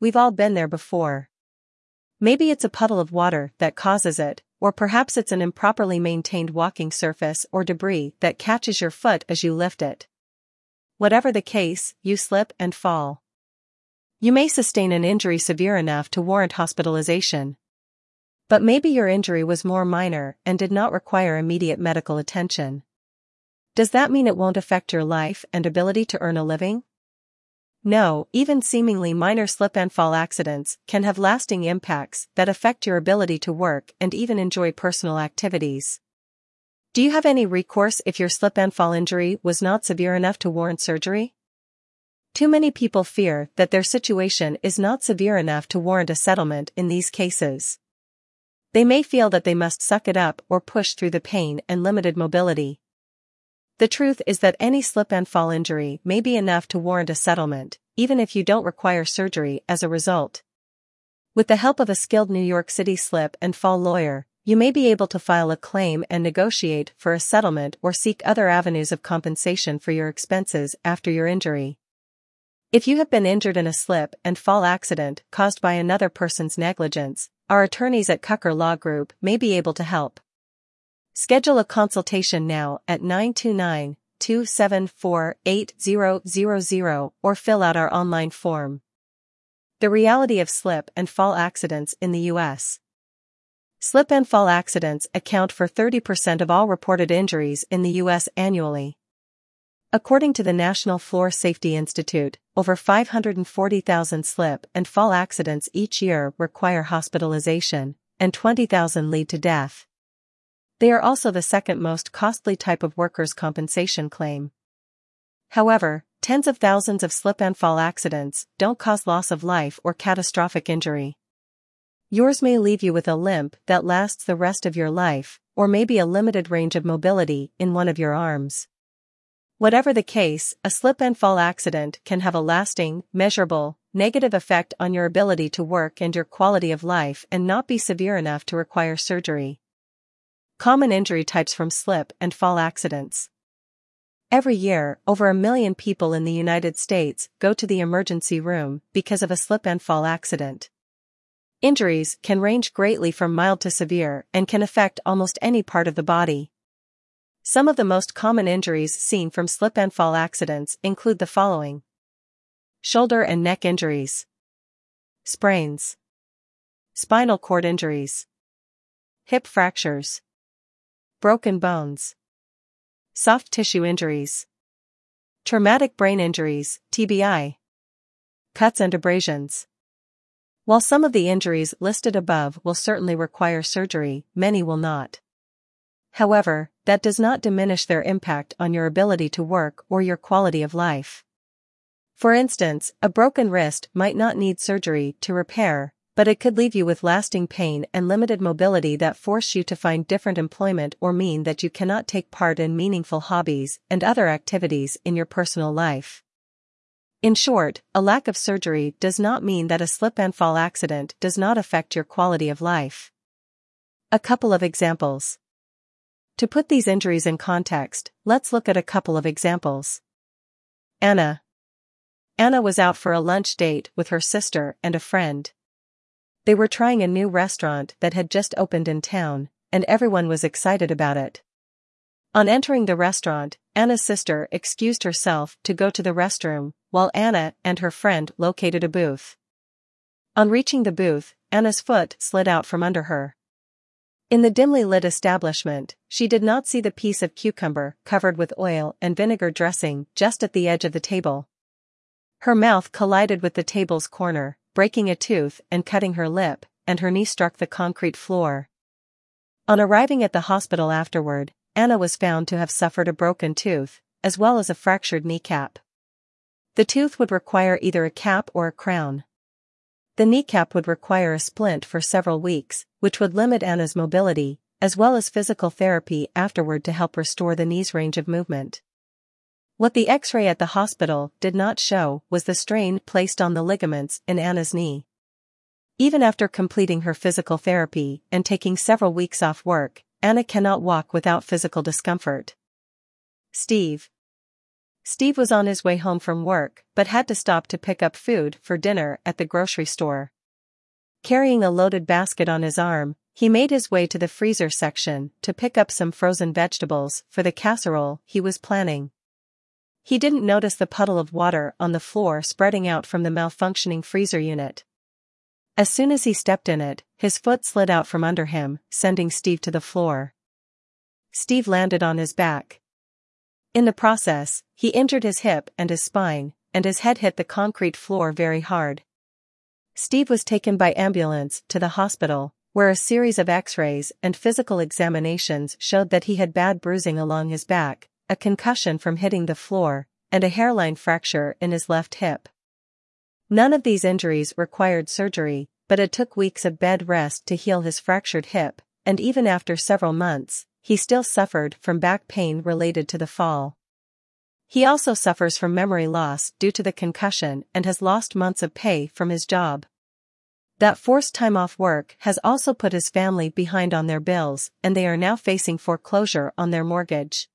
we've all been there before. Maybe it's a puddle of water that causes it, or perhaps it's an improperly maintained walking surface or debris that catches your foot as you lift it. Whatever the case, you slip and fall. You may sustain an injury severe enough to warrant hospitalization. But maybe your injury was more minor and did not require immediate medical attention. Does that mean it won't affect your life and ability to earn a living? No, even seemingly minor slip and fall accidents can have lasting impacts that affect your ability to work and even enjoy personal activities. Do you have any recourse if your slip and fall injury was not severe enough to warrant surgery? Too many people fear that their situation is not severe enough to warrant a settlement in these cases. They may feel that they must suck it up or push through the pain and limited mobility. The truth is that any slip and fall injury may be enough to warrant a settlement, even if you don't require surgery as a result. With the help of a skilled New York City slip and fall lawyer, you may be able to file a claim and negotiate for a settlement or seek other avenues of compensation for your expenses after your injury. If you have been injured in a slip and fall accident caused by another person's negligence, our attorneys at Kucher Law Group may be able to help. Schedule a consultation now at 929 274 8000 or fill out our online form. The reality of slip and fall accidents in the U.S. Slip and fall accidents account for 30% of all reported injuries in the U.S. annually. According to the National Floor Safety Institute, over 540,000 slip and fall accidents each year require hospitalization, and 20,000 lead to death. They are also the second most costly type of workers' compensation claim. However, tens of thousands of slip and fall accidents don't cause loss of life or catastrophic injury. Yours may leave you with a limp that lasts the rest of your life, or maybe a limited range of mobility in one of your arms. Whatever the case, a slip and fall accident can have a lasting, measurable, negative effect on your ability to work and your quality of life and not be severe enough to require surgery. Common injury types from slip and fall accidents. Every year, over a million people in the United States go to the emergency room because of a slip and fall accident. Injuries can range greatly from mild to severe and can affect almost any part of the body. Some of the most common injuries seen from slip and fall accidents include the following shoulder and neck injuries, sprains, spinal cord injuries, hip fractures. Broken bones. Soft tissue injuries. Traumatic brain injuries, TBI. Cuts and abrasions. While some of the injuries listed above will certainly require surgery, many will not. However, that does not diminish their impact on your ability to work or your quality of life. For instance, a broken wrist might not need surgery to repair, but it could leave you with lasting pain and limited mobility that force you to find different employment or mean that you cannot take part in meaningful hobbies and other activities in your personal life. In short, a lack of surgery does not mean that a slip and fall accident does not affect your quality of life. A couple of examples. To put these injuries in context, let's look at a couple of examples. Anna. Anna was out for a lunch date with her sister and a friend. They were trying a new restaurant that had just opened in town, and everyone was excited about it. On entering the restaurant, Anna's sister excused herself to go to the restroom, while Anna and her friend located a booth. On reaching the booth, Anna's foot slid out from under her. In the dimly lit establishment, she did not see the piece of cucumber covered with oil and vinegar dressing just at the edge of the table. Her mouth collided with the table's corner, breaking a tooth and cutting her lip, and her knee struck the concrete floor. On arriving at the hospital afterward, Anna was found to have suffered a broken tooth, as well as a fractured kneecap. The tooth would require either a cap or a crown. The kneecap would require a splint for several weeks, which would limit Anna's mobility, as well as physical therapy afterward to help restore the knee's range of movement. What the x-ray at the hospital did not show was the strain placed on the ligaments in Anna's knee. Even after completing her physical therapy and taking several weeks off work, Anna cannot walk without physical discomfort. Steve. Steve was on his way home from work but had to stop to pick up food for dinner at the grocery store. Carrying a loaded basket on his arm, he made his way to the freezer section to pick up some frozen vegetables for the casserole he was planning. He didn't notice the puddle of water on the floor spreading out from the malfunctioning freezer unit. As soon as he stepped in it, his foot slid out from under him, sending Steve to the floor. Steve landed on his back. In the process, he injured his hip and his spine, and his head hit the concrete floor very hard. Steve was taken by ambulance to the hospital, where a series of x-rays and physical examinations showed that he had bad bruising along his back, a concussion from hitting the floor, and a hairline fracture in his left hip. None of these injuries required surgery, but it took weeks of bed rest to heal his fractured hip, and even after several months, he still suffered from back pain related to the fall. He also suffers from memory loss due to the concussion and has lost months of pay from his job. That forced time off work has also put his family behind on their bills and they are now facing foreclosure on their mortgage.